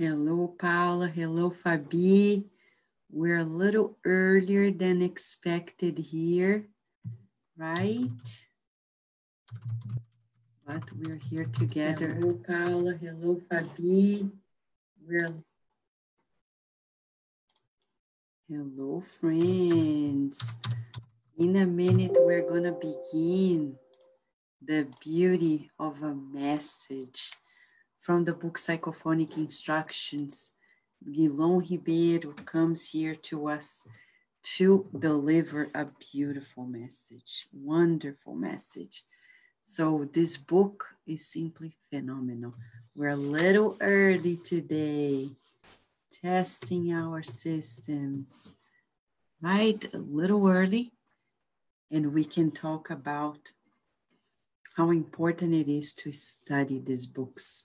Hello, Paula. Hello, Fabi. We're a little earlier than expected here, right? But we're here together. Hello, Paula. Hello, Fabi. We're Hello, friends. In a minute, we're going to begin the beauty of a message from the book Psychophonic Instructions. Guillon Ribeiro comes here to us to deliver a beautiful message, wonderful message. So, this book is simply phenomenal. We're a little early today testing our systems, right? A little early, and we can talk about how important it is to study these books.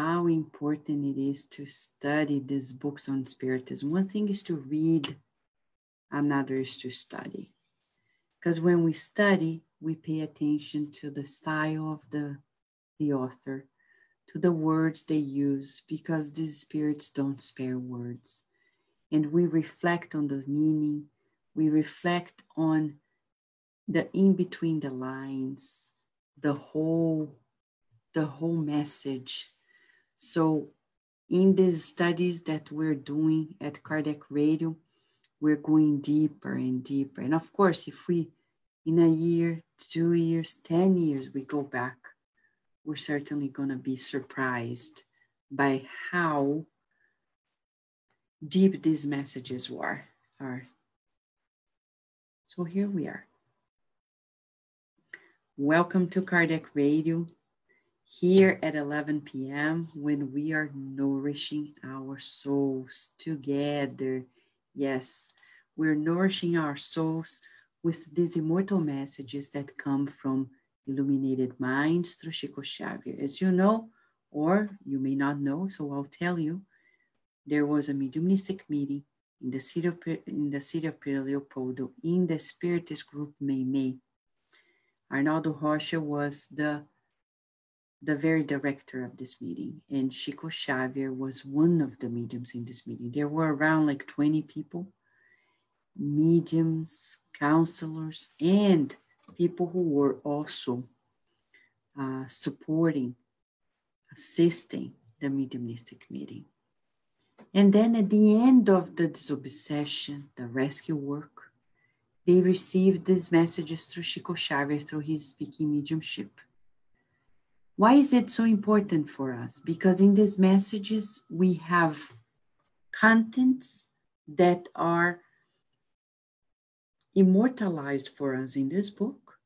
How important it is to study these books on spiritism. One thing is to read, another is to study. Because when we study, we pay attention to the style of the, the author, to the words they use because these spirits don't spare words. And we reflect on the meaning, we reflect on the in between the lines, the whole, the whole message. So in these studies that we're doing at Kardec Radio, we're going deeper and deeper. And of course, if we in a year, two years, 10 years, we go back we're certainly going to be surprised by how deep these messages were, are. So here we are. Welcome to Kardec Radio, here at 11 p.m. when we are nourishing our souls together. Yes, we're nourishing our souls with these immortal messages that come from Illuminated Minds through Chico Xavier. As you know, or you may not know, so I'll tell you, there was a mediumistic meeting in the city of, in the city of Pedro Leopoldo in the Spiritist group Meimei. Arnaldo Rocha was the the very director of this meeting, and Chico Xavier was one of the mediums in this meeting. There were around like 20 people, mediums, counselors, and people who were also uh, supporting, assisting the mediumistic meeting. And then at the end of the disobsession, the rescue work, they received these messages through Chico Xavier, through his speaking mediumship. Why is it so important for us? Because in these messages, we have contents that are immortalized for us in this book,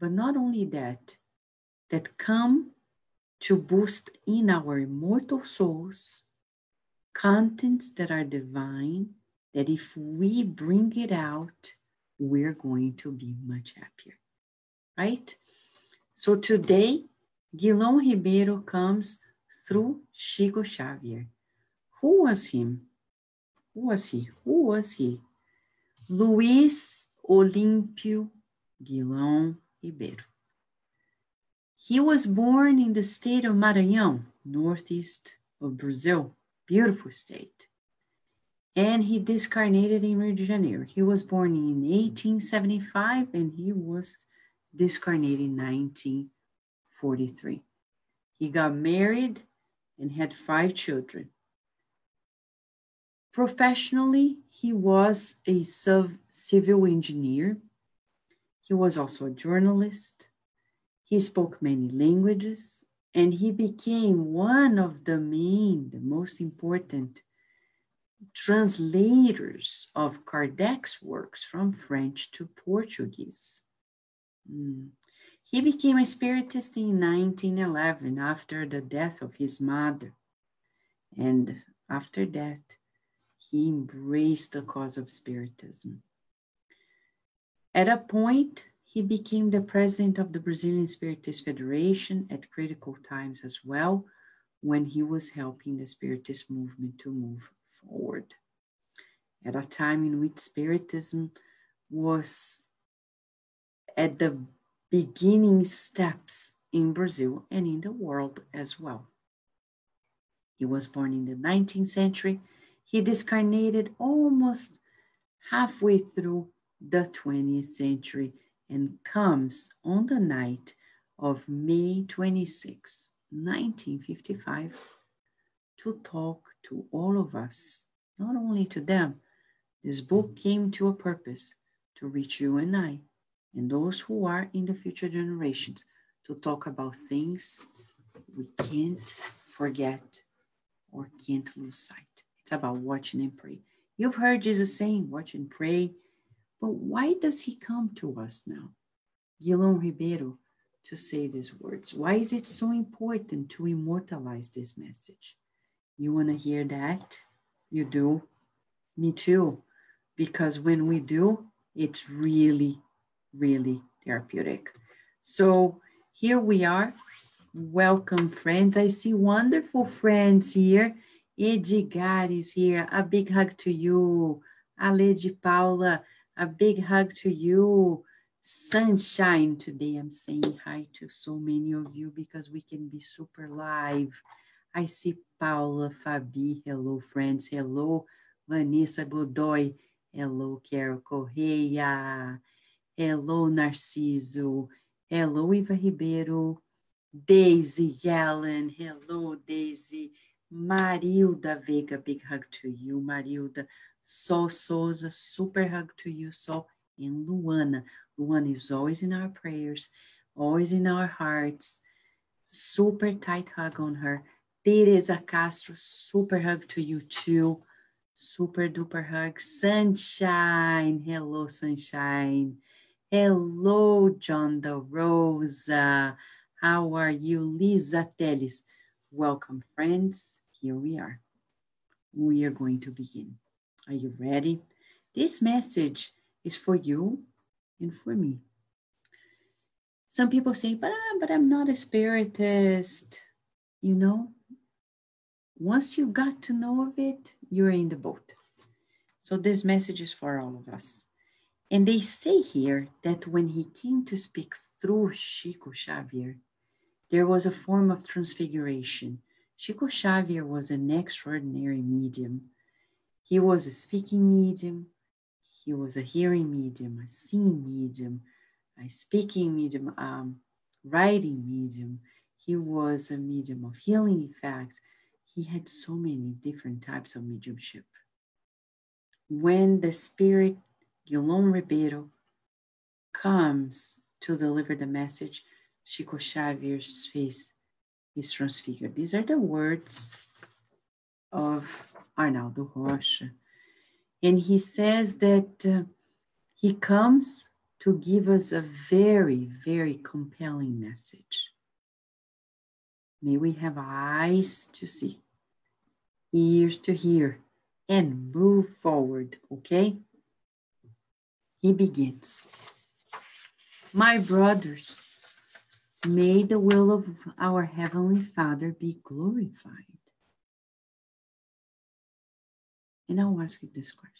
but not only that, that come to boost in our immortal souls contents that are divine, that if we bring it out, we're going to be much happier, right? So today, Guillon Ribeiro comes through Chico Xavier. Who was him? Who was he? Who was he? Luiz Olímpio Guillon Ribeiro. He was born in the state of Maranhão, northeast of Brazil, beautiful state. And he discarnated in Rio de Janeiro. He was born in 1875 and he was discarnated in 1943. He got married and had five children. Professionally, he was a civil engineer. He was also a journalist. He spoke many languages and he became one of the main, the most important translators of Kardec's works from French to Portuguese. Mm. He became a spiritist in 1911 after the death of his mother. And after that, he embraced the cause of Spiritism. At a point, he became the president of the Brazilian Spiritist Federation at critical times as well, when he was helping the Spiritist movement to move forward. At a time in which Spiritism was at the beginning steps in Brazil and in the world as well. He was born in the 19th century. He discarnated almost halfway through the 20th century and comes on the night of May 26, 1955, to talk to all of us, not only to them. This book came to a purpose to reach you and I and those who are in the future generations to talk about things we can't forget or can't lose sight. It's about watching and pray. You've heard Jesus saying, watch and pray, but why does he come to us now? Guillon Ribeiro to say these words. Why is it so important to immortalize this message? You want to hear that? You do? Me too. Because when we do, it's really, really therapeutic. So here we are. Welcome, friends. I see wonderful friends here. Edgar is here. A big hug to you. Ale Paula, a big hug to you. Sunshine. Today I'm saying hi to so many of you because we can be super live. I see Paula, Fabi. Hello, friends. Hello, Vanessa Godoy. Hello, Carol Correia. Hello, Narciso. Hello, Iva Ribeiro. Daisy Gallen. Hello, Daisy. Marilda Veiga, big hug to you, Marilda. Sol Souza, super hug to you, Sol. And Luana. Luana is always in our prayers, always in our hearts. Super tight hug on her. Teresa Castro, super hug to you too. Super duper hug. Sunshine. Hello, Sunshine. Hello, John the Rosa. How are you, Lisa Teles? Welcome, friends. Here we are. We are going to begin. Are you ready? This message is for you and for me. Some people say, but, uh, but I'm not a spiritist. You know, once you got to know of it, you're in the boat. So this message is for all of us. And they say here that when he came to speak through Chico Xavier, there was a form of transfiguration. Chico Xavier was an extraordinary medium. He was a speaking medium, he was a hearing medium, a seeing medium, a speaking medium, um, writing medium. He was a medium of healing effect. He had so many different types of mediumship. When the spirit Guillon Ribeiro comes to deliver the message, Chico Xavier's face is transfigured. These are the words of Arnaldo Rocha. And he says that uh, he comes to give us a very, very compelling message. May we have eyes to see, ears to hear, and move forward, okay? He begins My brothers, May the will of our Heavenly Father be glorified. And I'll ask you this question.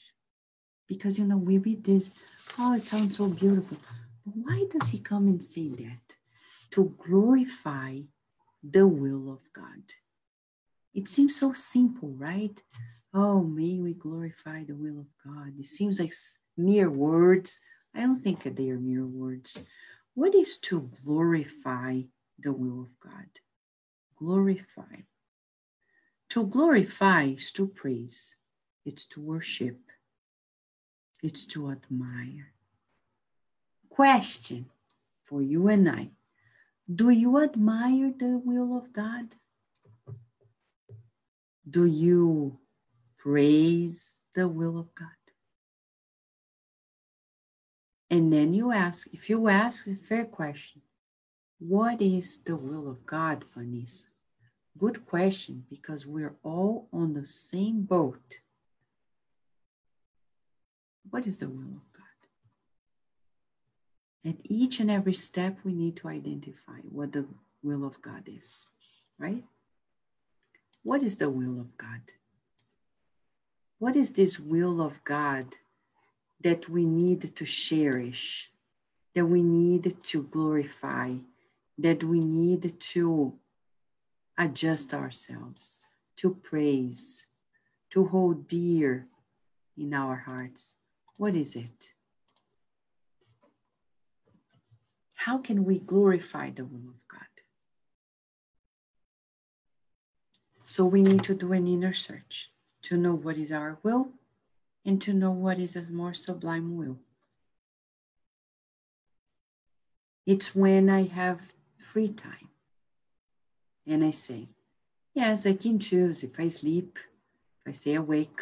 Because, you know, we read this, oh, it sounds so beautiful. But why does he come and say that? To glorify the will of God. It seems so simple, right? Oh, may we glorify the will of God. It seems like mere words. I don't think they are mere words. What is to glorify the will of God? Glorify. To glorify is to praise, it's to worship, it's to admire. Question for you and I Do you admire the will of God? Do you praise the will of God? And then you ask, if you ask a fair question, what is the will of God, Vanessa? Good question, because we're all on the same boat. What is the will of God? At each and every step, we need to identify what the will of God is, right? What is the will of God? What is this will of God that we need to cherish, that we need to glorify, that we need to adjust ourselves to praise, to hold dear in our hearts? What is it? How can we glorify the will of God? So we need to do an inner search to know what is our will and to know what is a more sublime will. It's when I have free time and I say, yes, I can choose if I sleep, if I stay awake,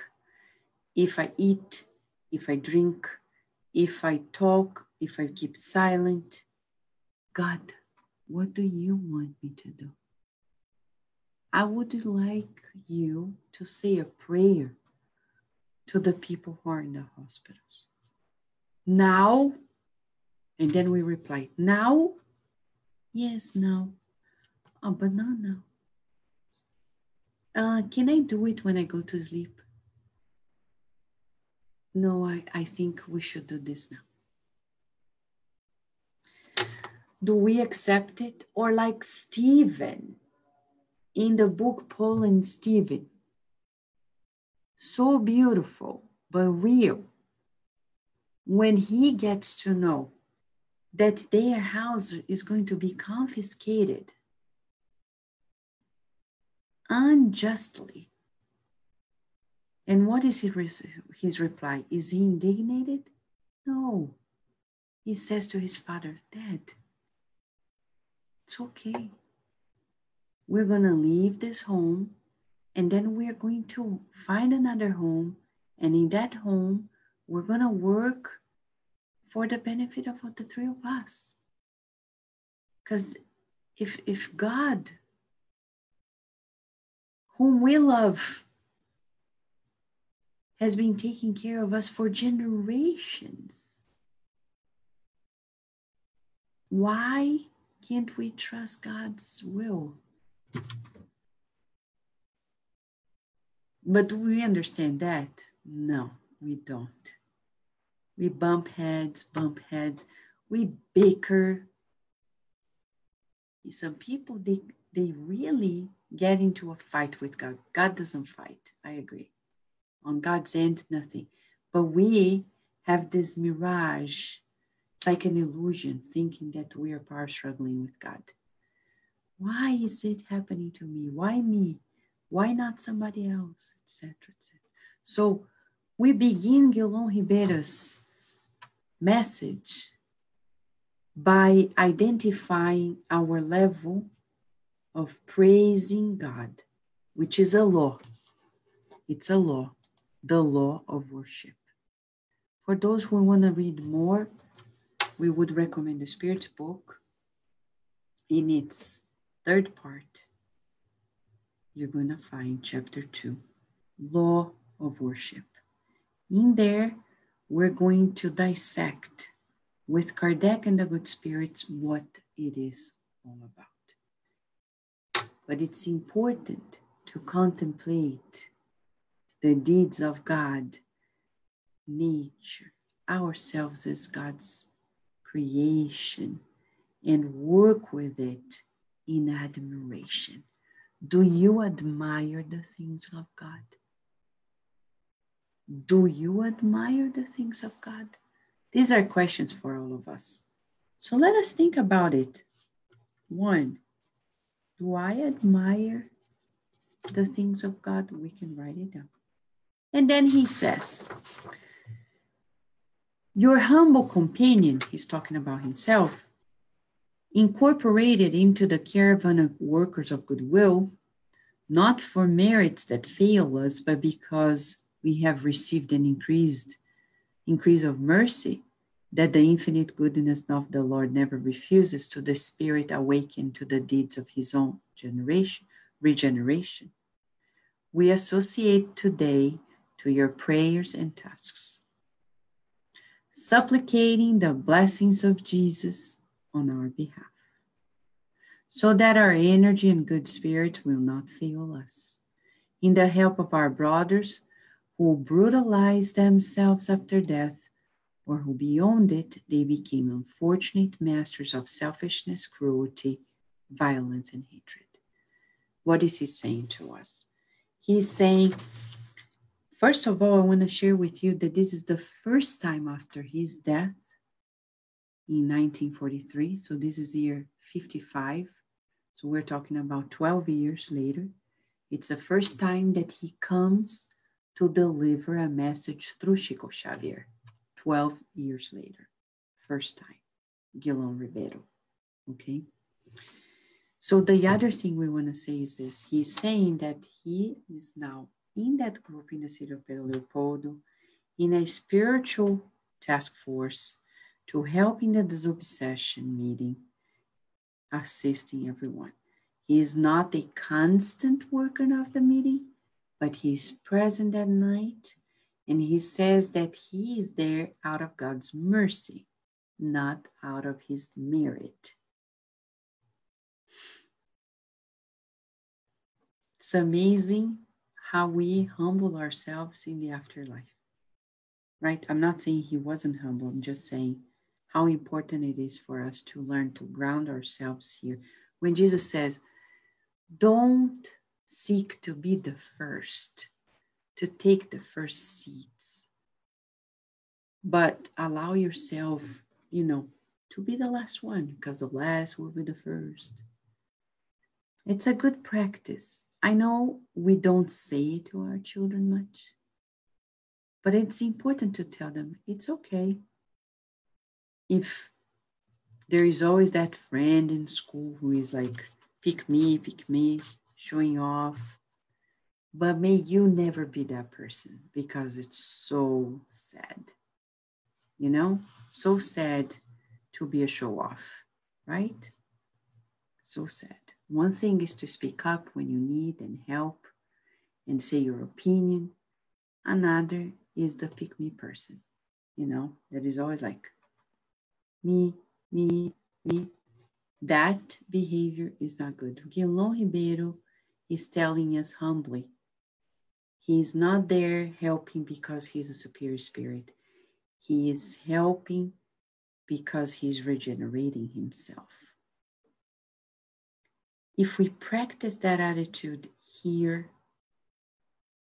if I eat, if I drink, if I talk, if I keep silent. God, what do you want me to do? I would like you to say a prayer to the people who are in the hospitals. Now, and then we reply, now? Yes, now. Oh, but not now. Uh, can I do it when I go to sleep? No, I, I think we should do this now. Do we accept it? Or like Stephen in the book Paul and Stephen, so beautiful but real when he gets to know that their house is going to be confiscated unjustly. And what is his, reply? Is he indignated? No. He says to his father, Dad, it's okay. We're going to leave this home and then we're going to find another home. And in that home, we're going to work for the benefit of all the three of us. Because if, if God, whom we love, has been taking care of us for generations, why can't we trust God's will? But do we understand that? No, we don't. We bump heads, bump heads, we bicker. Some people, they, they really get into a fight with God. God doesn't fight, I agree. On God's end, nothing. But we have this mirage, it's like an illusion, thinking that we are power struggling with God. Why is it happening to me? Why me? Why not somebody else, etc., etc. So we begin Guillon Ribeiro's message by identifying our level of praising God, which is a law. It's a law, the law of worship. For those who want to read more, we would recommend the Spirit's book in its third part you're going to find chapter 2, Law of Worship. In there, we're going to dissect with Kardec and the good spirits what it is all about. But it's important to contemplate the deeds of God, nature, ourselves as God's creation, and work with it in admiration. Do you admire the things of God? Do you admire the things of God? These are questions for all of us. So let us think about it. One, do I admire the things of God? We can write it down. And then he says, Your humble companion, he's talking about himself, incorporated into the caravan of workers of goodwill, not for merits that fail us, but because we have received an increased increase of mercy, that the infinite goodness of the Lord never refuses to the spirit awakened to the deeds of his own generation, regeneration. We associate today to your prayers and tasks, supplicating the blessings of Jesus on our behalf, so that our energy and good spirit will not fail us. In the help of our brothers who brutalized themselves after death, or who beyond it they became unfortunate masters of selfishness, cruelty, violence, and hatred. What is he saying to us? he's saying, first of all, I want to share with you that this is the first time after his death in 1943. So this is year 55. So we're talking about 12 years later. It's the first mm-hmm. time that he comes to deliver a message through Chico Xavier, 12 years later. First time, Guillon Ribeiro. Okay. So the mm-hmm. other thing we want to say is this he's saying that he is now in that group in the city of Pedro Leopoldo in a spiritual task force to help in the disobsession meeting, assisting everyone. He is not a constant worker of the meeting, but he's present at night. And he says that he is there out of God's mercy, not out of his merit. It's amazing how we humble ourselves in the afterlife, right? I'm not saying he wasn't humble, I'm just saying how important it is for us to learn to ground ourselves here. When Jesus says, don't seek to be the first, to take the first seats, but allow yourself, you know, to be the last one because the last will be the first. It's a good practice. I know we don't say it to our children much, but it's important to tell them it's okay if there is always that friend in school who is like, pick me, pick me, showing off. But may you never be that person because it's so sad. You know, so sad to be a show off, right? So sad. One thing is to speak up when you need and help and say your opinion. Another is the pick me person, you know, that is always like, me, me, me. That behavior is not good. Guillon Ribeiro is telling us humbly. He is not there helping because he's a superior spirit. He is helping because he's regenerating himself. If we practice that attitude here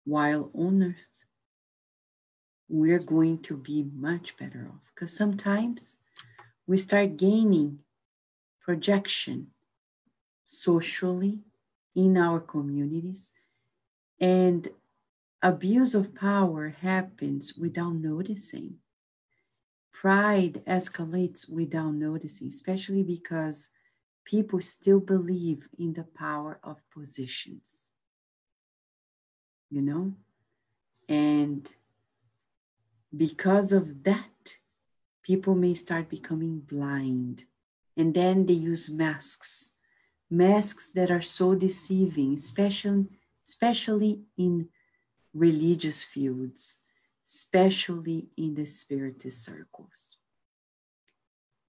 while on earth, we're going to be much better off. Because sometimes we start gaining projection socially in our communities and abuse of power happens without noticing. Pride escalates without noticing especially because people still believe in the power of positions you know? And because of that people may start becoming blind. And then they use masks, masks that are so deceiving, especially, especially in religious fields, especially in the spiritist circles.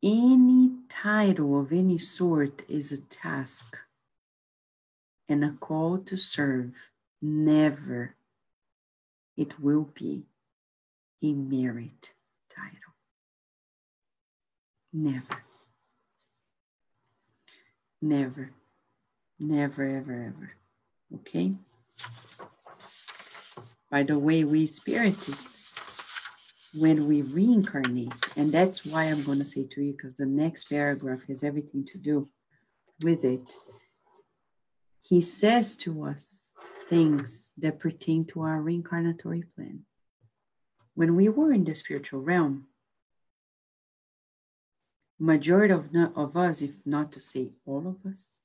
Any title of any sort is a task and a call to serve. Never it will be a merit title. Never. Never. Never, ever, ever. Okay? By the way, we spiritists, when we reincarnate, and that's why I'm going to say to you, because the next paragraph has everything to do with it. He says to us things that pertain to our reincarnatory plan. When we were in the spiritual realm, majority of, of us, if not to say all of us,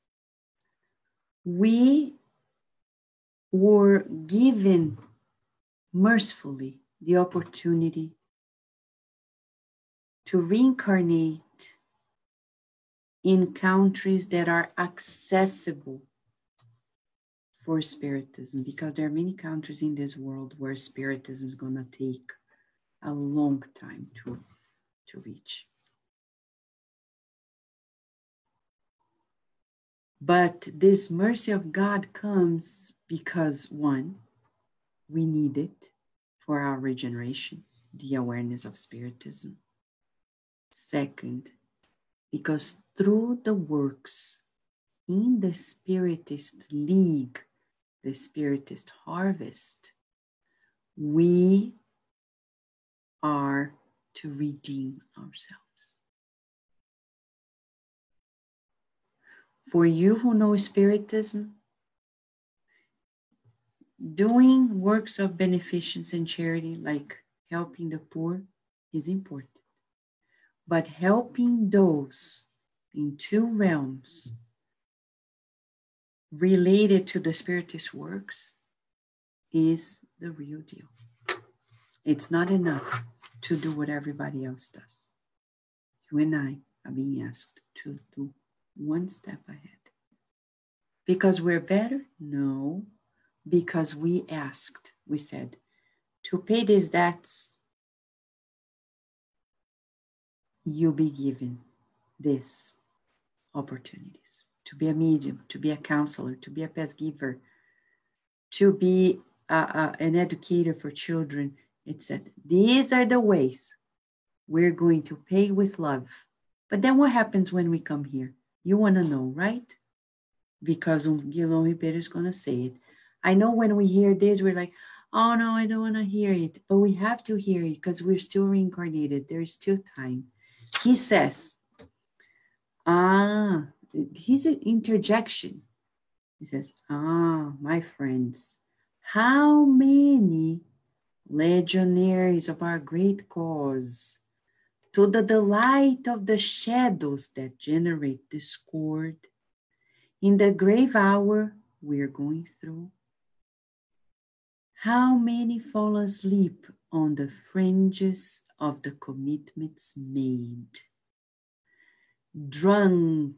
we were given mercifully the opportunity to reincarnate in countries that are accessible for spiritism because there are many countries in this world where spiritism is going to take a long time to, to reach. But this mercy of God comes because one, we need it for our regeneration, the awareness of Spiritism. Second, because through the works in the Spiritist League the Spiritist harvest, we are to redeem ourselves. For you who know Spiritism, doing works of beneficence and charity, like helping the poor, is important. But helping those in two realms related to the Spiritist works is the real deal. It's not enough to do what everybody else does. You and I are being asked to do one step ahead. Because we're better? No, because we asked, we said, to pay these debts, you'll be given these opportunities to be a medium, to be a counselor, to be a past giver, to be a, a, an educator for children, it said, these are the ways we're going to pay with love. But then what happens when we come here? You want to know, right? Because Guillon Ribeiro is going to say it. I know when we hear this, we're like, oh no, I don't want to hear it. But we have to hear it because we're still reincarnated. There is still time. He says, ah, he's an interjection. He says, ah, my friends, how many legionaries of our great cause, to the delight of the shadows that generate discord, in the grave hour we're going through. How many fall asleep on the fringes of the commitments made, drunk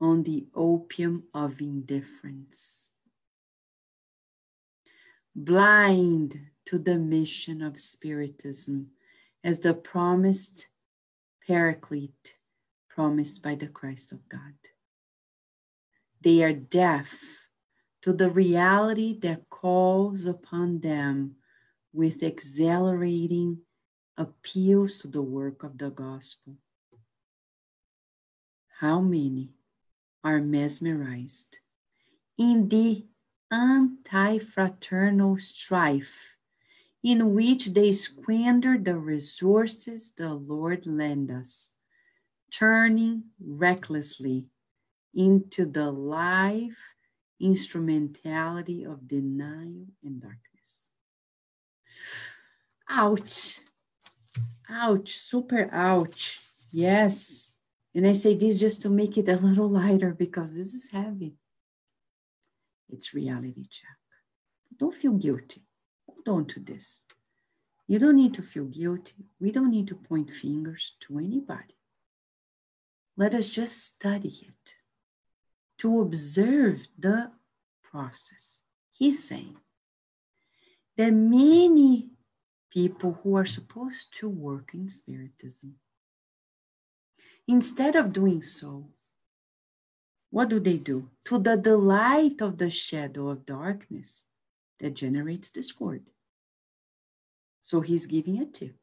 on the opium of indifference, blind to the mission of Spiritism as the promised paraclete promised by the Christ of God. They are deaf to the reality that calls upon them with exhilarating appeals to the work of the gospel. How many are mesmerized in the anti fraternal strife in which they squander the resources the Lord lend us, turning recklessly into the live instrumentality of denial and darkness. Ouch. Ouch. Super ouch. Yes. And I say this just to make it a little lighter because this is heavy. It's reality check. Don't feel guilty on to this. You don't need to feel guilty. We don't need to point fingers to anybody. Let us just study it to observe the process. He's saying that many people who are supposed to work in Spiritism, instead of doing so, what do they do? To the delight of the shadow of darkness that generates discord. So he's giving a tip.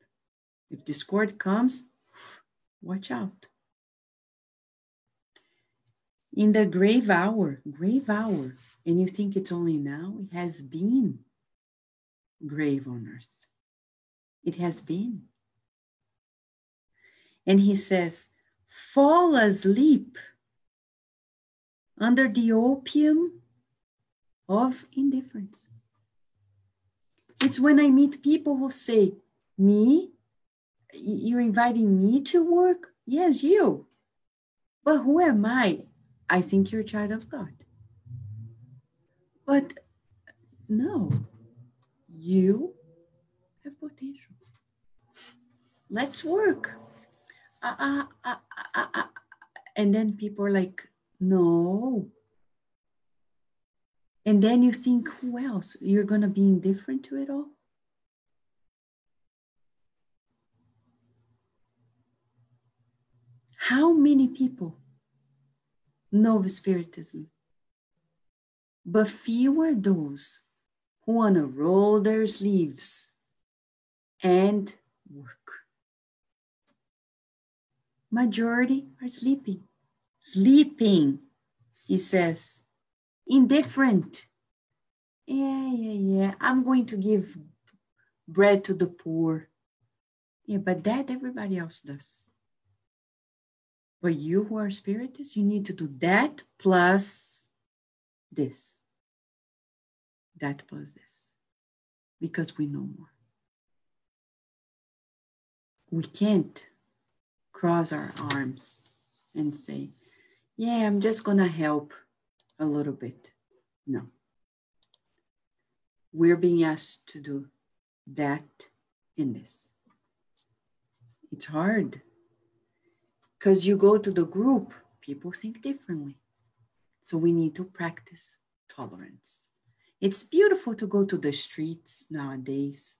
If discord comes, watch out. In the grave hour, grave hour, and you think it's only now, it has been grave on earth. It has been. And he says, fall asleep under the opium of indifference. It's when I meet people who say, Me? You're inviting me to work? Yes, you. But who am I? I think you're a child of God. But no, you have potential. Let's work. Uh, uh, uh. And then people are like, no, and then you think, who else? You're going to be indifferent to it all? How many people know of Spiritism? But few are those who want to roll their sleeves and work. Majority are sleeping. Sleeping, he says indifferent, Yeah, yeah, yeah. I'm going to give bread to the poor. Yeah, but that everybody else does. But you who are spiritists, you need to do that plus this. That plus this. Because we know more. We can't cross our arms and say, yeah, I'm just going to help a little bit. No. We're being asked to do that in this. It's hard because you go to the group, people think differently. So we need to practice tolerance. It's beautiful to go to the streets nowadays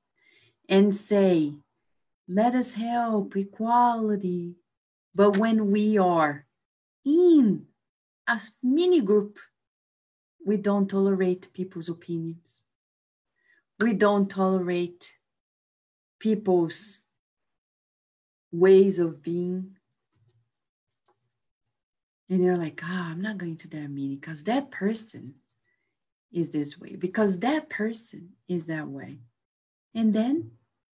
and say, let us help equality. But when we are in a mini group, we don't tolerate people's opinions. We don't tolerate people's ways of being. And you're like, ah, oh, I'm not going to that meeting because that person is this way, because that person is that way. And then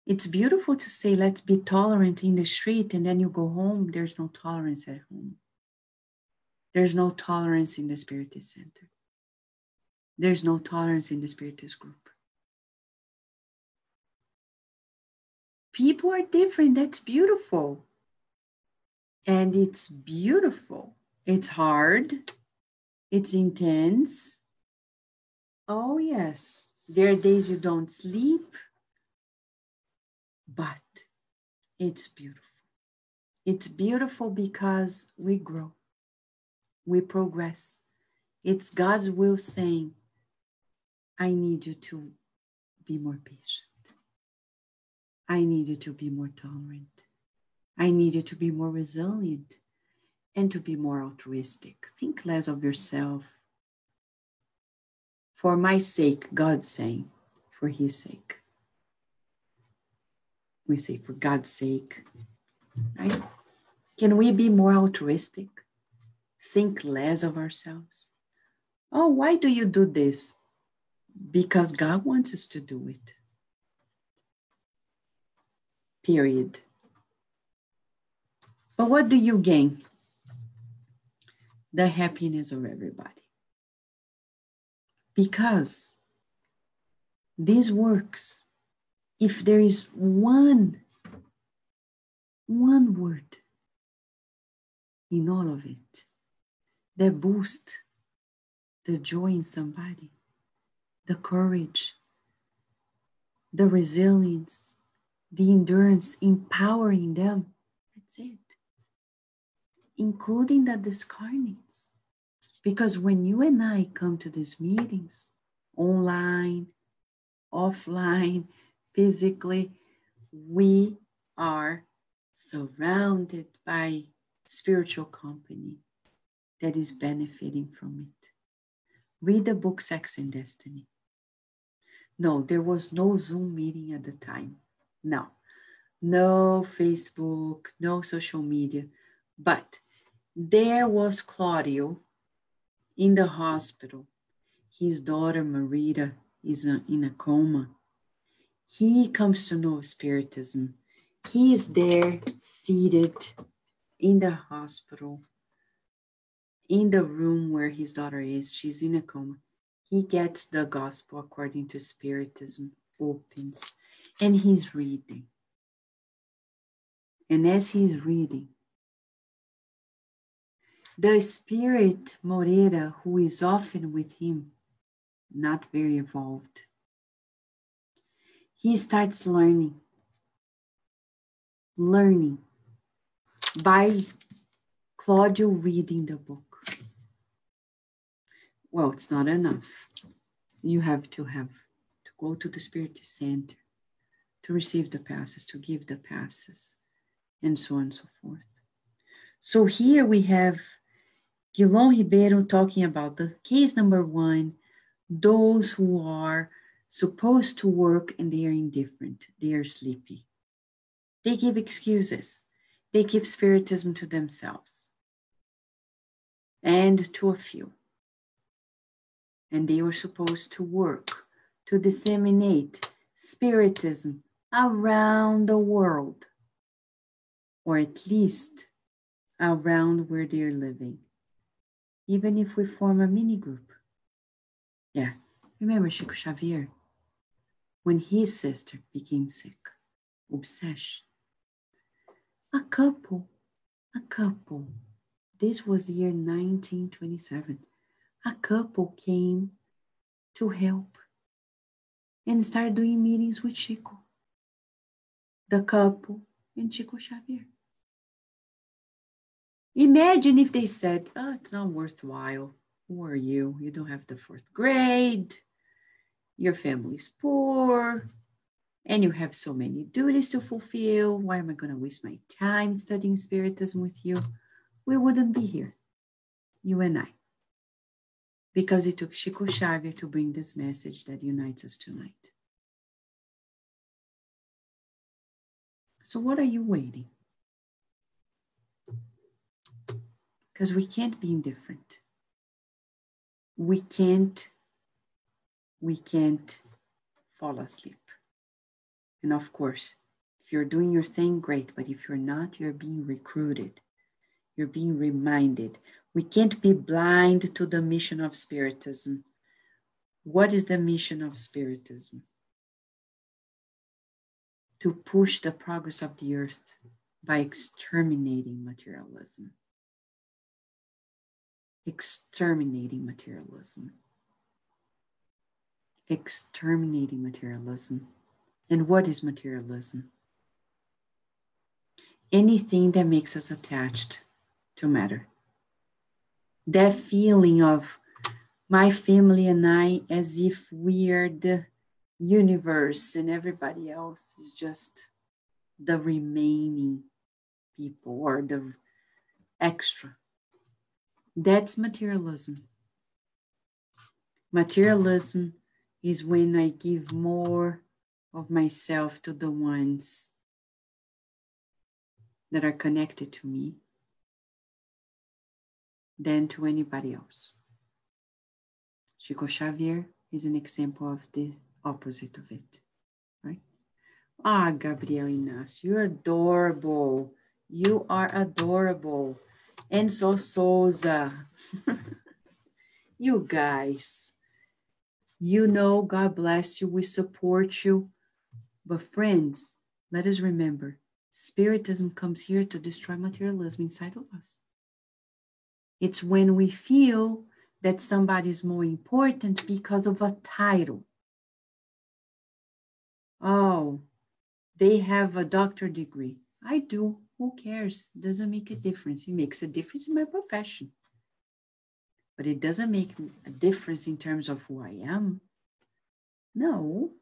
it's beautiful to say, let's be tolerant in the street, and then you go home, there's no tolerance at home. There's no tolerance in the Spiritist Center. There's no tolerance in the Spiritist group. People are different. That's beautiful. And it's beautiful. It's hard. It's intense. Oh, yes. There are days you don't sleep but it's beautiful. It's beautiful because we grow, we progress. It's God's will saying, I need you to be more patient. I need you to be more tolerant. I need you to be more resilient and to be more altruistic. Think less of yourself. For my sake, God's saying, for his sake we say, for God's sake, right? Can we be more altruistic? Think less of ourselves? Oh, why do you do this? Because God wants us to do it. Period. But what do you gain? The happiness of everybody. Because this works if there is one, one word in all of it that boost the joy in somebody, the courage, the resilience, the endurance, empowering them. That's it. Including the discarnates. Because when you and I come to these meetings, online, offline, physically, we are surrounded by spiritual company that is benefiting from it. Read the book Sex and Destiny. No, there was no Zoom meeting at the time. No, no Facebook, no social media. But there was Claudio in the hospital. His daughter Marita is in a coma he comes to know Spiritism. He is there seated in the hospital, in the room where his daughter is. She's in a coma. He gets the gospel according to Spiritism, opens, and he's reading. And as he's reading, the spirit Moreira, who is often with him, not very evolved, he starts learning. Learning by Claudio reading the book. Well, it's not enough. You have to have to go to the Spirit Center to receive the passes, to give the passes, and so on and so forth. So here we have Guillon Ribeiro talking about the case number one, those who are supposed to work and they are indifferent, they are sleepy. They give excuses, they keep spiritism to themselves and to a few. And they were supposed to work to disseminate Spiritism around the world, or at least around where they're living, even if we form a mini group. Yeah, remember Chico Xavier? When his sister became sick, obsession. A couple, a couple, this was year 1927, a couple came to help and started doing meetings with Chico, the couple, and Chico Xavier. Imagine if they said, Oh, it's not worthwhile. Who are you? You don't have the fourth grade. Your family's poor. And you have so many duties to fulfill. Why am I going to waste my time studying Spiritism with you? We wouldn't be here, you and I. Because it took Chico Xavier to bring this message that unites us tonight. So, what are you waiting? because we can't be indifferent. We can't, we can't fall asleep. And of course, if you're doing your thing, great. But if you're not, you're being recruited. You're being reminded. We can't be blind to the mission of Spiritism. What is the mission of Spiritism? To push the progress of the earth by exterminating materialism exterminating materialism. Exterminating materialism. And what is materialism? Anything that makes us attached to matter. That feeling of my family and I as if we are the universe and everybody else is just the remaining people or the extra that's materialism. Materialism is when I give more of myself to the ones that are connected to me than to anybody else. Chico Xavier is an example of the opposite of it, right? Ah, Gabriel you're adorable. You are adorable. Enzo Souza. you guys, you know, God bless you. We support you. But, friends, let us remember Spiritism comes here to destroy materialism inside of us. It's when we feel that somebody is more important because of a title. Oh, they have a doctor degree. I do. Who cares? Doesn't make a difference. It makes a difference in my profession. But it doesn't make a difference in terms of who I am. No.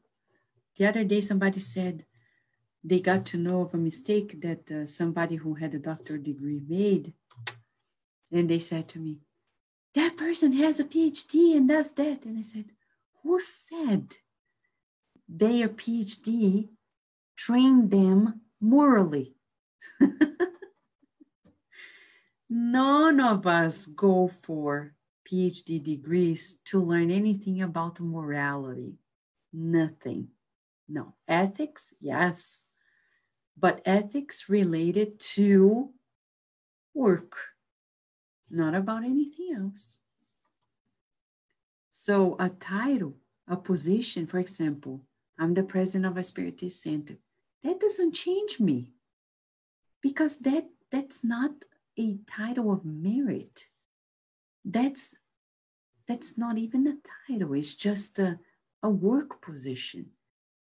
The other day, somebody said they got to know of a mistake that uh, somebody who had a doctor degree made. And they said to me, That person has a PhD and does that. And I said, Who said their PhD trained them morally? None of us go for PhD degrees to learn anything about morality. Nothing. No. Ethics, yes. But ethics related to work, not about anything else. So, a title, a position, for example, I'm the president of a Spiritist Center, that doesn't change me because that that's not a title of merit. That's that's not even a title. It's just a, a work position.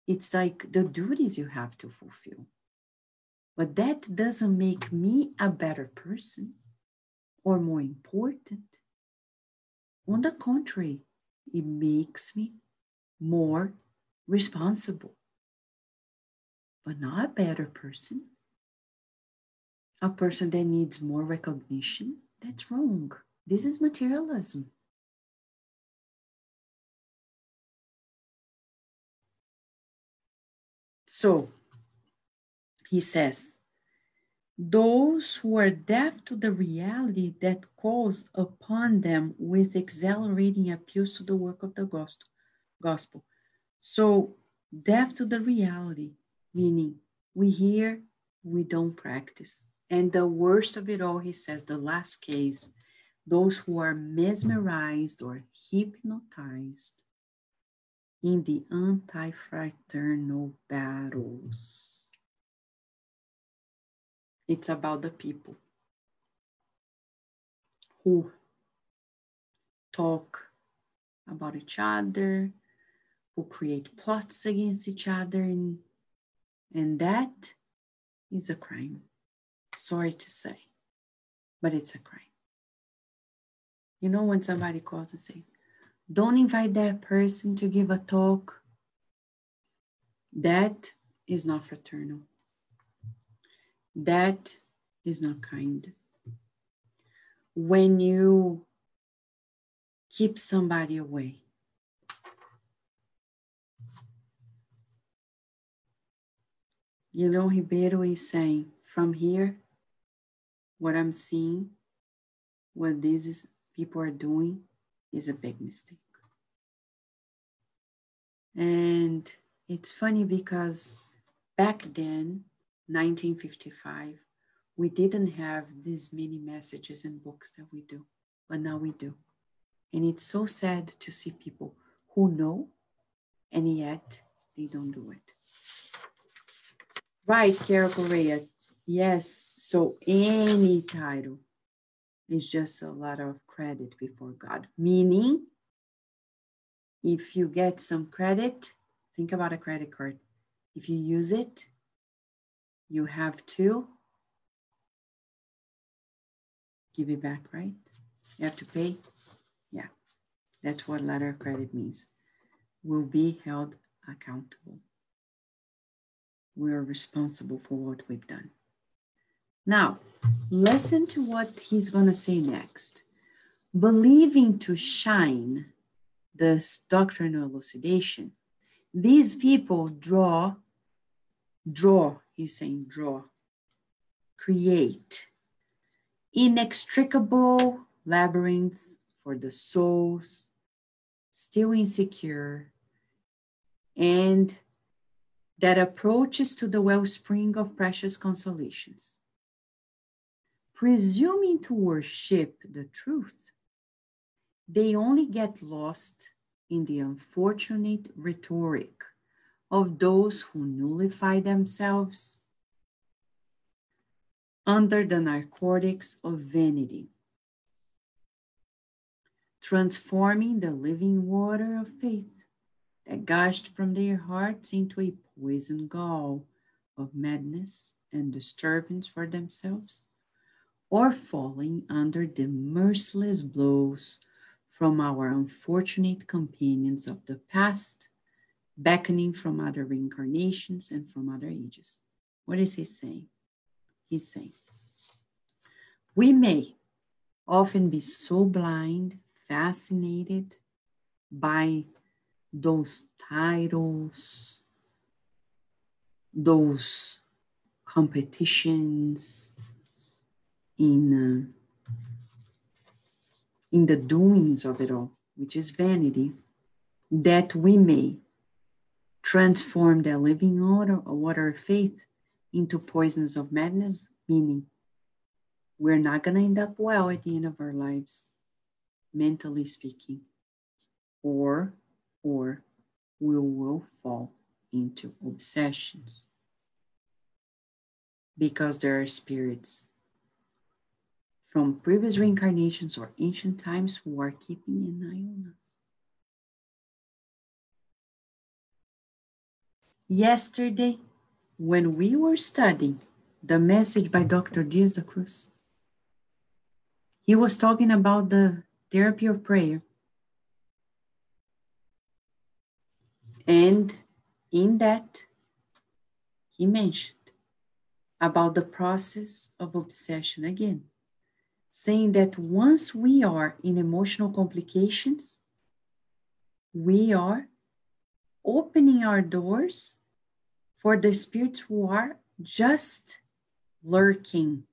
It's like the duties you have to fulfill. But that doesn't make me a better person or more important on the contrary it makes me more responsible but not a better person a person that needs more recognition, that's wrong. This is materialism. So he says, those who are deaf to the reality that calls upon them with exhilarating appeals to the work of the gospel. So, deaf to the reality, meaning we hear, we don't practice. And the worst of it all, he says, the last case, those who are mesmerized or hypnotized in the anti fraternal battles it's about the people who talk about each other, who create plots against each other, and, and that is a crime. Sorry to say, but it's a crime. You know, when somebody calls and say, don't invite that person to give a talk, that is not fraternal. That is not kind. When you keep somebody away, you know, Ribeiro is saying, from here, what I'm seeing, what these people are doing is a big mistake. And it's funny because back then, 1955, we didn't have these many messages and books that we do, but now we do. And it's so sad to see people who know and yet they don't do it. Right, Carol Correa. Yes, so any title is just a lot of credit before God. Meaning, if you get some credit, think about a credit card. If you use it, you have to give it back, right? You have to pay. Yeah, that's what letter of credit means. Will be held accountable. We are responsible for what we've done. Now, listen to what he's going to say next. Believing to shine this doctrinal elucidation, these people draw, draw he's saying draw, create, inextricable labyrinth for the souls, still insecure, and that approaches to the wellspring of precious consolations. Presuming to worship the truth, they only get lost in the unfortunate rhetoric of those who nullify themselves under the narcotics of vanity, transforming the living water of faith that gushed from their hearts into a poison gall of madness and disturbance for themselves, or falling under the merciless blows from our unfortunate companions of the past beckoning from other reincarnations and from other ages. What is he saying? He's saying, we may often be so blind, fascinated by those titles, those competitions in uh, in the doings of it all, which is vanity, that we may transform the living water, water of faith into poisons of madness, meaning we're not going to end up well at the end of our lives, mentally speaking, or, or we will fall into obsessions because there are spirits from previous reincarnations or ancient times who are keeping an eye on us. Yesterday, when we were studying the message by Dr. Dias da Cruz, he was talking about the therapy of prayer. And in that, he mentioned about the process of obsession again, saying that once we are in emotional complications, we are opening our doors for the spirits who are just lurking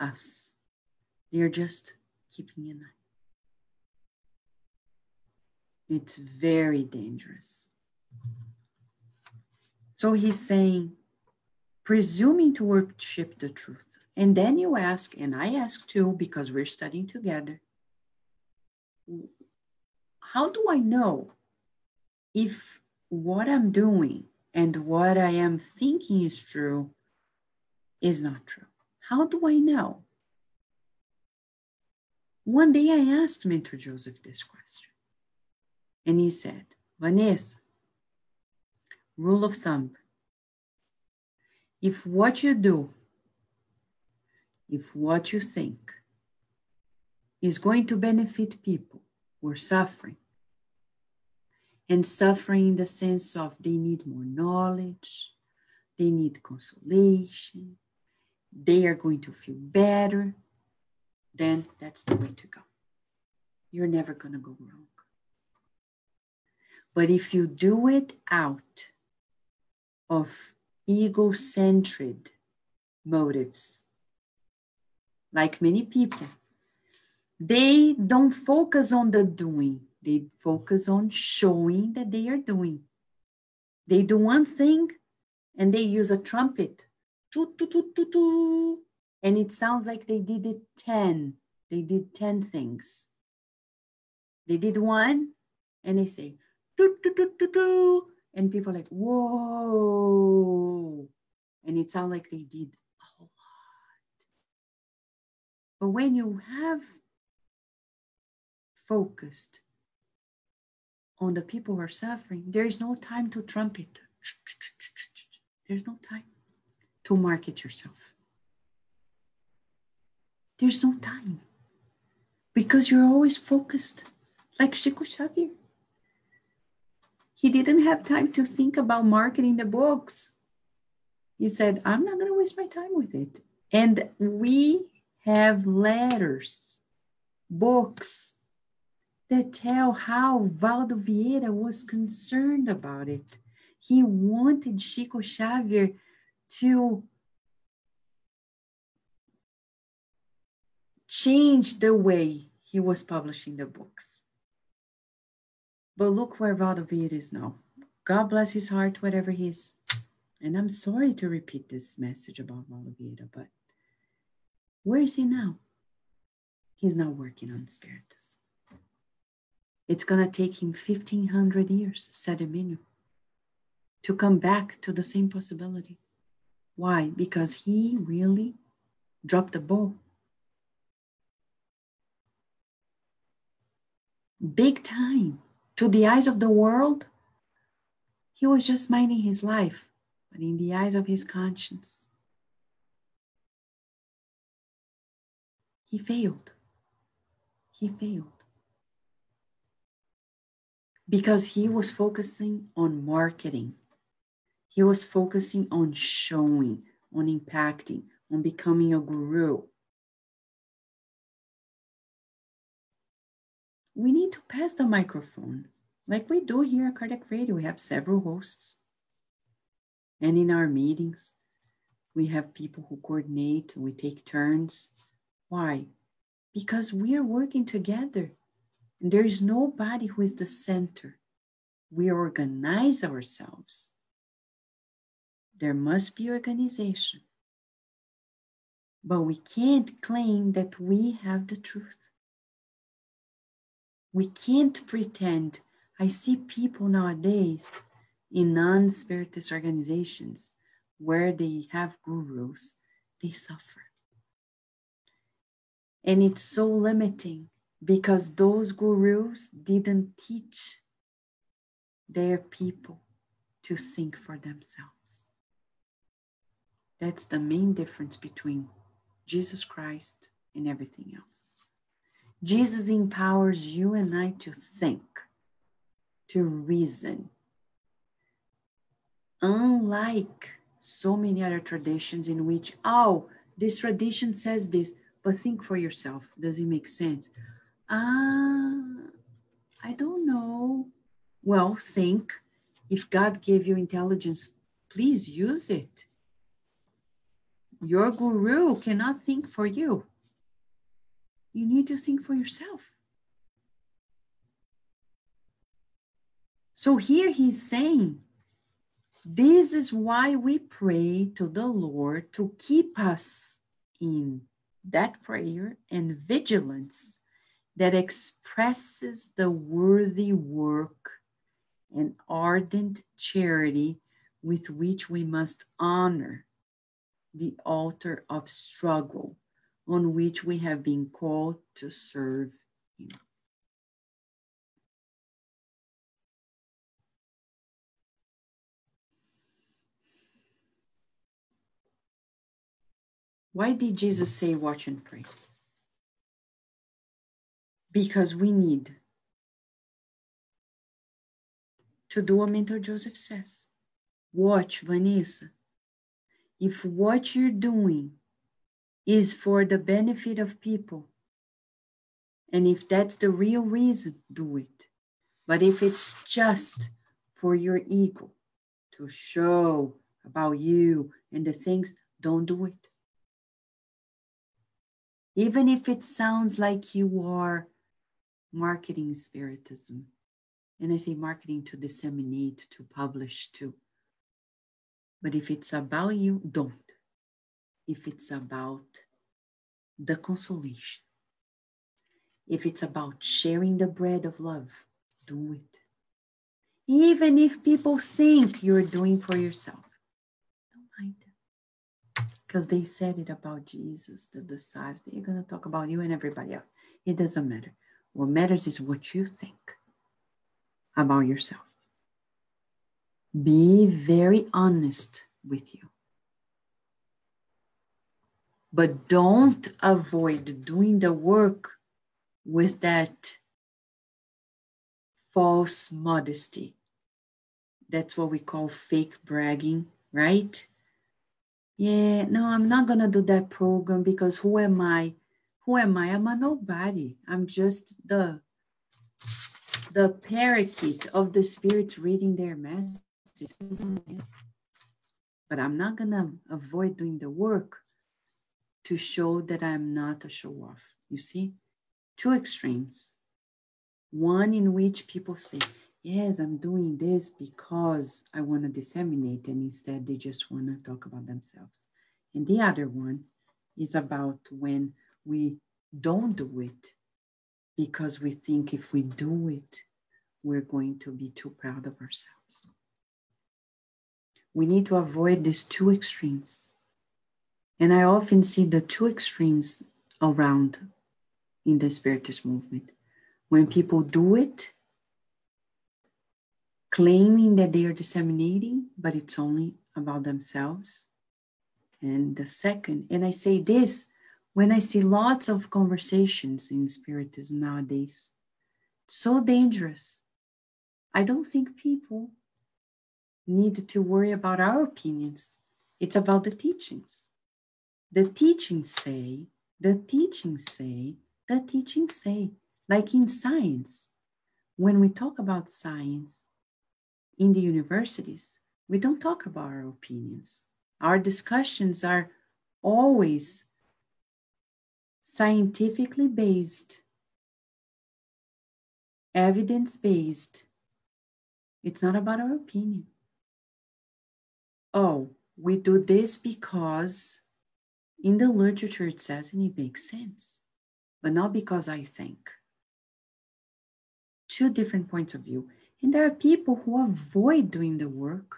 us. They are just keeping an eye. It's very dangerous. So he's saying, presuming to worship the truth. And then you ask, and I ask too, because we're studying together, how do I know if what I'm doing and what I am thinking is true is not true? How do I know? One day I asked Mentor Joseph this question, and he said, Vanessa, rule of thumb if what you do, if what you think is going to benefit people who are suffering, and suffering the sense of they need more knowledge, they need consolation, they are going to feel better, then that's the way to go. You're never going to go wrong. But if you do it out of ego-centered motives, like many people, they don't focus on the doing, they focus on showing that they are doing. They do one thing and they use a trumpet toot, toot, toot, toot, toot, and it sounds like they did it 10. They did 10 things. They did one and they say, toot, toot, toot, toot, toot, and people are like, whoa. And it sounds like they did a lot. But when you have focused on the people who are suffering, there is no time to trumpet. There's no time to market yourself. There's no time because you're always focused, like Chico Xavier. He didn't have time to think about marketing the books. He said, I'm not going to waste my time with it. And we have letters, books that tell how Waldo Vieira was concerned about it. He wanted Chico Xavier to change the way he was publishing the books. But look where Waldo Vieira is now. God bless his heart, whatever he is. And I'm sorry to repeat this message about Waldo Vieira, but where is he now? He's now working on Spiritus. It's going to take him 1500 years, said Emmanuel, to come back to the same possibility. Why? Because he really dropped the ball. Big time. To the eyes of the world, he was just minding his life, but in the eyes of his conscience, he failed. He failed. Because he was focusing on marketing he was focusing on showing, on impacting, on becoming a guru. We need to pass the microphone like we do here at Kardec Radio. We have several hosts. And in our meetings, we have people who coordinate, we take turns. Why? Because we are working together. And there is nobody who is the center. We organize ourselves there must be organization. But we can't claim that we have the truth. We can't pretend. I see people nowadays in non spiritist organizations where they have gurus, they suffer. And it's so limiting because those gurus didn't teach their people to think for themselves. That's the main difference between Jesus Christ and everything else. Jesus empowers you and I to think, to reason. Unlike so many other traditions in which, oh, this tradition says this, but think for yourself. Does it make sense? Ah, I don't know. Well, think. If God gave you intelligence, please use it your guru cannot think for you. You need to think for yourself. So here he's saying, this is why we pray to the Lord to keep us in that prayer and vigilance that expresses the worthy work and ardent charity with which we must honor the altar of struggle on which we have been called to serve Him. Why did Jesus say, Watch and pray? Because we need to do what Mentor Joseph says. Watch, Vanessa. If what you're doing is for the benefit of people, and if that's the real reason, do it. But if it's just for your ego to show about you and the things, don't do it. Even if it sounds like you are marketing spiritism, and I say marketing to disseminate, to publish, to. But if it's about you, don't. If it's about the consolation, if it's about sharing the bread of love, do it. Even if people think you're doing for yourself, don't mind them. Because they said it about Jesus, the disciples. They're going to talk about you and everybody else. It doesn't matter. What matters is what you think about yourself. Be very honest with you. But don't avoid doing the work with that false modesty. That's what we call fake bragging, right? Yeah, no, I'm not going to do that program because who am I? Who am I? I'm a nobody. I'm just the the parakeet of the spirits reading their message. But I'm not to avoid doing the work to show that I'm not a show off. You see, two extremes. One in which people say, Yes, I'm doing this because I want to disseminate, and instead they just want to talk about themselves. And the other one is about when we don't do it because we think if we do it, we're going to be too proud of ourselves. We need to avoid these two extremes. And I often see the two extremes around in the Spiritist movement. When people do it, claiming that they are disseminating, but it's only about themselves. And the second, and I say this when I see lots of conversations in Spiritism nowadays, so dangerous. I don't think people need to worry about our opinions. It's about the teachings. The teachings say, the teachings say, the teachings say, like in science. When we talk about science in the universities, we don't talk about our opinions. Our discussions are always scientifically based, evidence based. It's not about our opinion. Oh, we do this because in the literature it says, and it makes sense, but not because I think. Two different points of view. And there are people who avoid doing the work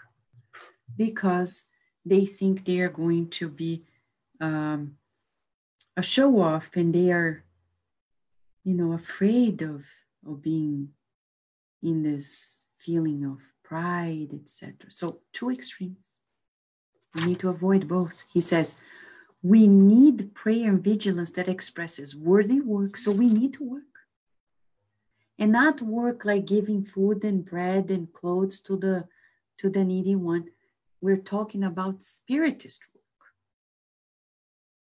because they think they are going to be um, a show off and they are you know afraid of of being in this feeling of pride etc so two extremes. We need to avoid both. He says we need prayer and vigilance that expresses worthy work. So we need to work. And not work like giving food and bread and clothes to the to the needy one. We're talking about spiritist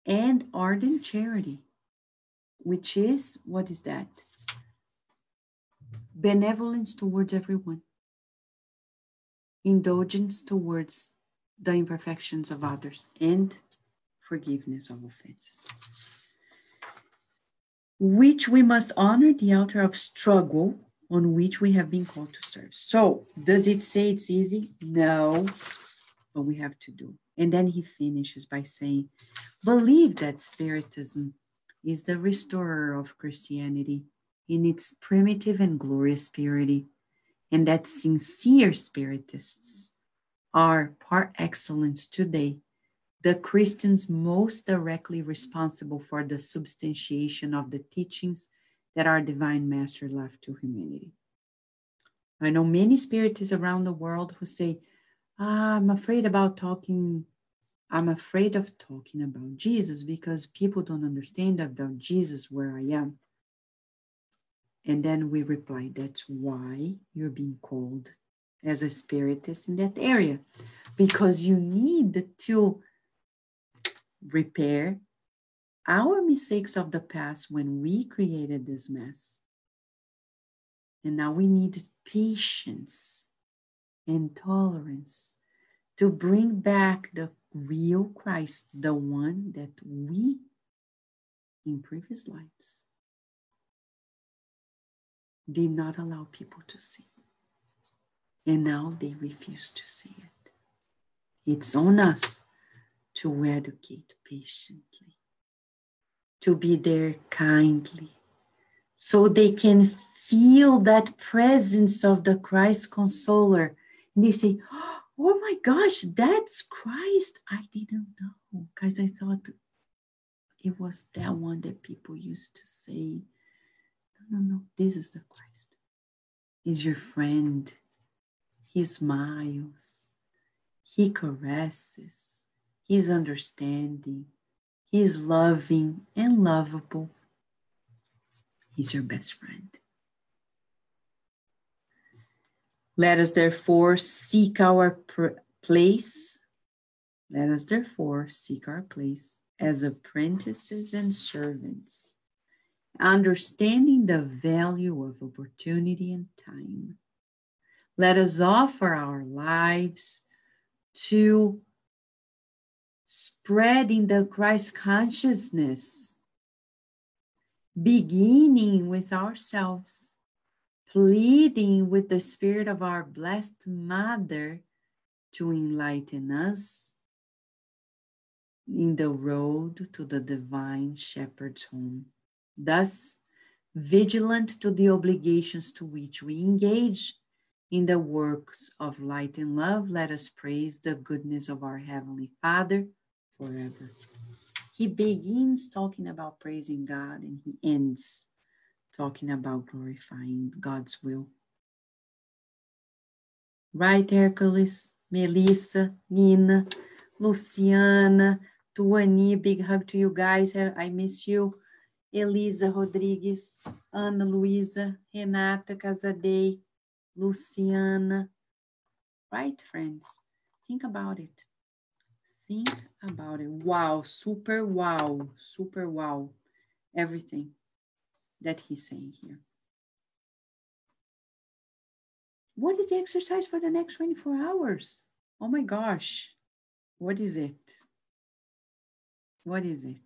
and ardent charity, which is what is that? Benevolence towards everyone, indulgence towards the imperfections of others, and forgiveness of offenses. Which we must honor the altar of struggle on which we have been called to serve. So, does it say it's easy? No, but we have to do. And then he finishes by saying, Believe that Spiritism is the restorer of Christianity in its primitive and glorious purity, and that sincere Spiritists are par excellence today the Christians most directly responsible for the substantiation of the teachings that our divine master left to humanity. I know many spiritists around the world who say, ah, I'm afraid about talking, I'm afraid of talking about Jesus because people don't understand about Jesus where I am. And then we reply, that's why you're being called as a spiritist in that area, because you need to repair our mistakes of the past when we created this mess. And now we need patience and tolerance to bring back the real Christ, the one that we in previous lives did not allow people to see. And now they refuse to see it. It's on us to educate patiently, to be there kindly, so they can feel that presence of the Christ Consoler. And they say, Oh my gosh, that's Christ. I didn't know because I thought it was that one that people used to say. No, no, no, this is the Christ. He's your friend. He smiles. He caresses. He's understanding. He's loving and lovable. He's your best friend. Let us therefore seek our place. Let us therefore seek our place as apprentices and servants, understanding the value of opportunity and time. Let us offer our lives to spreading the Christ consciousness, beginning with ourselves, pleading with the Spirit of our Blessed Mother to enlighten us in the road to the divine shepherd's home. Thus, vigilant to the obligations to which we engage in the works of light and love, let us praise the goodness of our Heavenly Father forever. He begins talking about praising God and he ends talking about glorifying God's will. Right, Hercules, Melissa, Nina, Luciana, Tuani, big hug to you guys. I miss you. Elisa Rodrigues, Ana Luísa, Renata Casadei, Luciana. Right, friends? Think about it think about it. Wow, super wow, super wow. Everything that he's saying here. What is the exercise for the next 24 hours? Oh my gosh. What is it? What is it?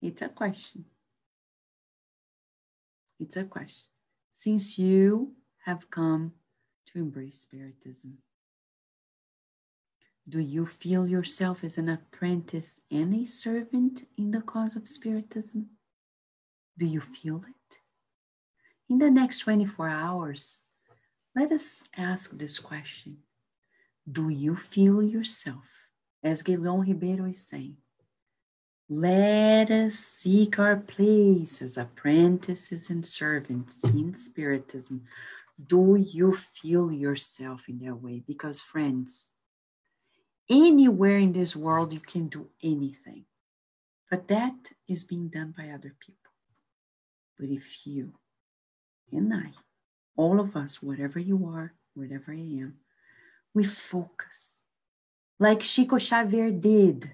It's a question. It's a question. Since you have come to embrace Spiritism, do you feel yourself as an apprentice and a servant in the cause of Spiritism? Do you feel it? In the next 24 hours, let us ask this question Do you feel yourself, as Guillon Ribeiro is saying, let us seek our place as apprentices and servants in Spiritism. Do you feel yourself in that way? Because, friends, anywhere in this world you can do anything but that is being done by other people but if you and i all of us whatever you are whatever i am we focus like chico xavier did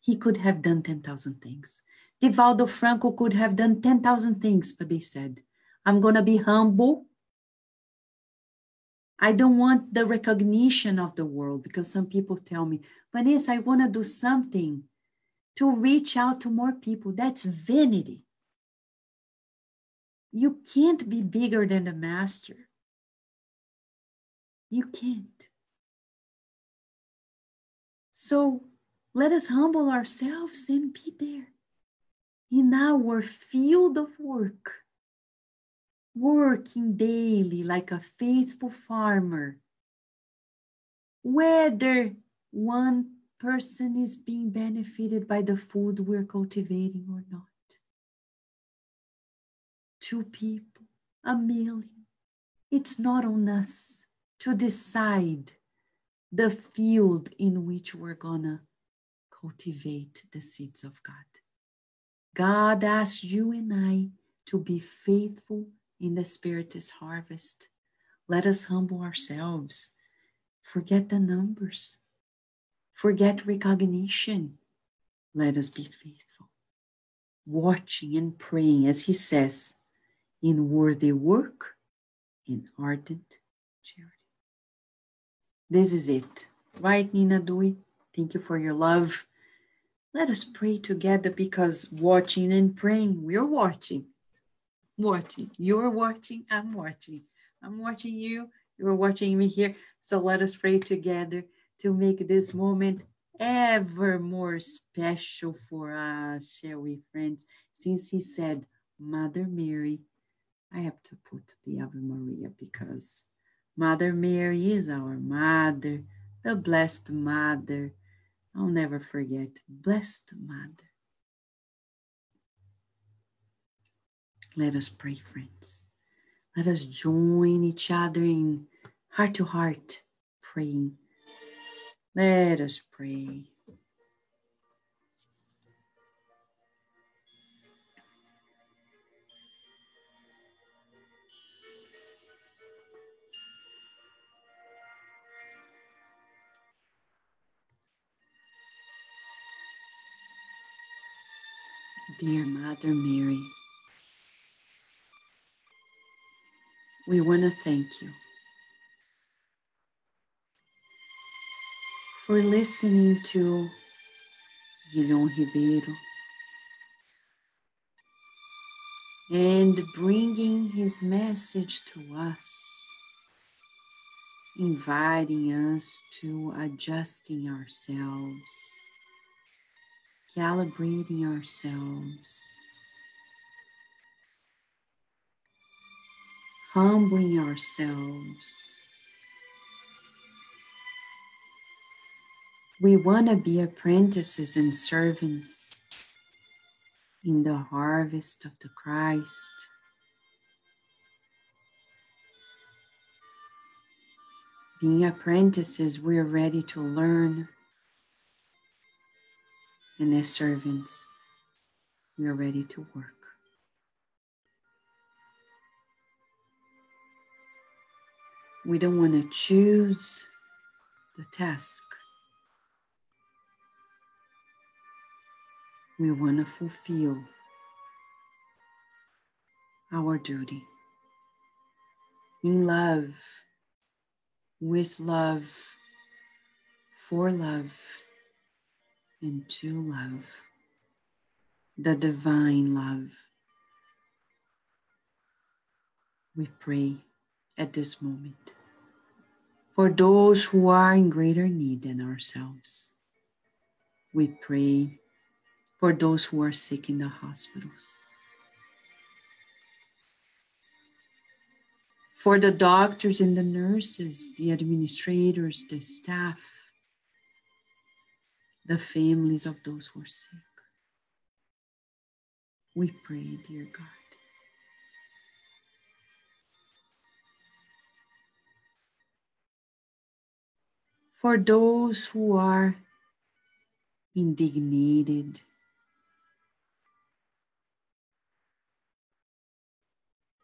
he could have done 10,000 things divaldo franco could have done 10,000 things but they said i'm going to be humble I don't want the recognition of the world because some people tell me, Vanessa, I want to do something to reach out to more people. That's vanity. You can't be bigger than the master. You can't. So let us humble ourselves and be there in our field of work, working daily like a faithful farmer. Whether one person is being benefited by the food we're cultivating or not. Two people, a million. It's not on us to decide the field in which we're gonna cultivate the seeds of God. God asks you and I to be faithful in the Spirit's harvest. Let us humble ourselves. Forget the numbers. Forget recognition. Let us be faithful. Watching and praying, as he says, in worthy work, in ardent charity. This is it. Right, Nina Dewey? Thank you for your love. Let us pray together because watching and praying, we're watching. Watching. You're watching, I'm watching. I'm watching you, you're watching me here. So let us pray together to make this moment ever more special for us, shall we, friends? Since he said, Mother Mary, I have to put the Ave Maria because Mother Mary is our mother, the blessed mother I'll never forget. Blessed Mother. Let us pray, friends. Let us join each other in heart to heart praying. Let us pray. Dear Mother Mary, we want to thank you for listening to Guillon Ribeiro and bringing his message to us, inviting us to adjusting ourselves calibrating ourselves, humbling ourselves. We want to be apprentices and servants in the harvest of the Christ. Being apprentices, we're ready to learn and as servants, we are ready to work. We don't want to choose the task. We want to fulfill our duty in love, with love, for love and to love, the divine love. We pray at this moment for those who are in greater need than ourselves. We pray for those who are sick in the hospitals. For the doctors and the nurses, the administrators, the staff, the families of those who are sick. We pray, dear God. For those who are indignated,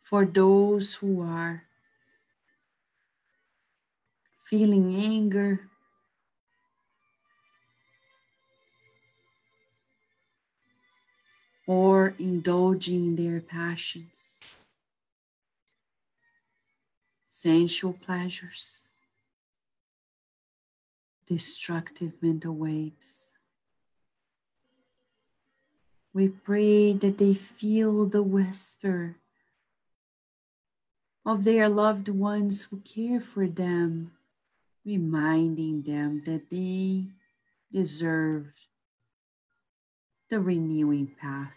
for those who are feeling anger, or indulging in their passions. sensual pleasures, destructive mental waves. We pray that they feel the whisper of their loved ones who care for them, reminding them that they deserve the renewing path.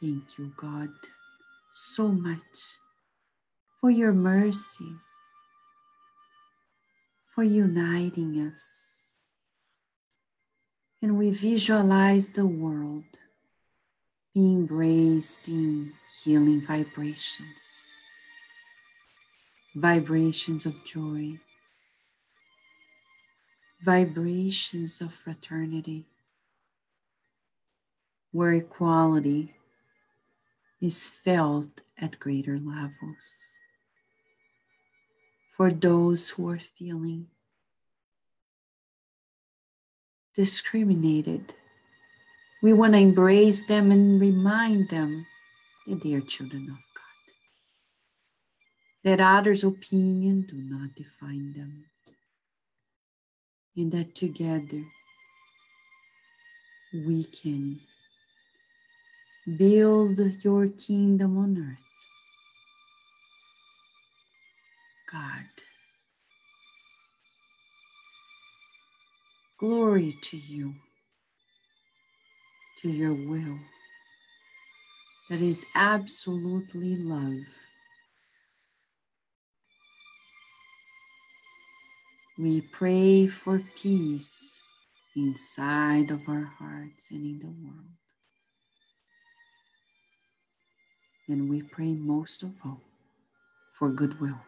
Thank you, God, so much for your mercy, for uniting us. And we visualize the world being embraced in healing vibrations, vibrations of joy, vibrations of fraternity, where equality is felt at greater levels. For those who are feeling discriminated, we want to embrace them and remind them that they are children of God. That others' opinion do not define them. And that together we can build your kingdom on earth. God. Glory to you, to your will that is absolutely love. We pray for peace inside of our hearts and in the world. And we pray most of all for goodwill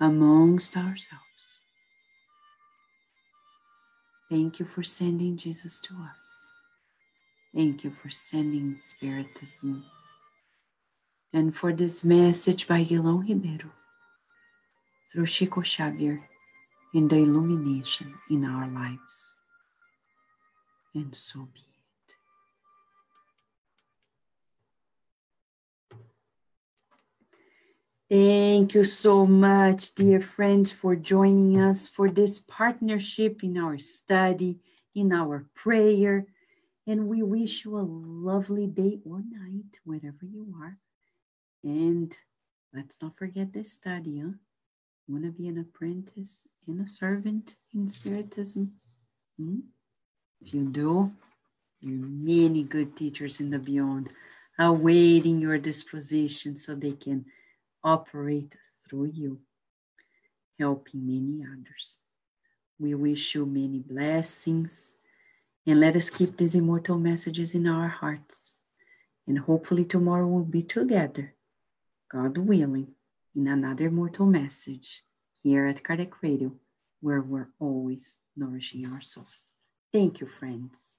amongst ourselves. Thank you for sending Jesus to us. Thank you for sending Spiritism and for this message by Guillon Ribeiro through Chico Xavier in the illumination in our lives. And so be Thank you so much, dear friends, for joining us for this partnership in our study, in our prayer. And we wish you a lovely day or night, wherever you are. And let's not forget this study, huh? Want to be an apprentice and a servant in Spiritism? Hmm? If you do, there are many good teachers in the beyond awaiting your disposition so they can operate through you, helping many others. We wish you many blessings and let us keep these immortal messages in our hearts. And hopefully, tomorrow we'll be together, God willing, in another immortal message here at Kardec Radio, where we're always nourishing our souls. Thank you, friends.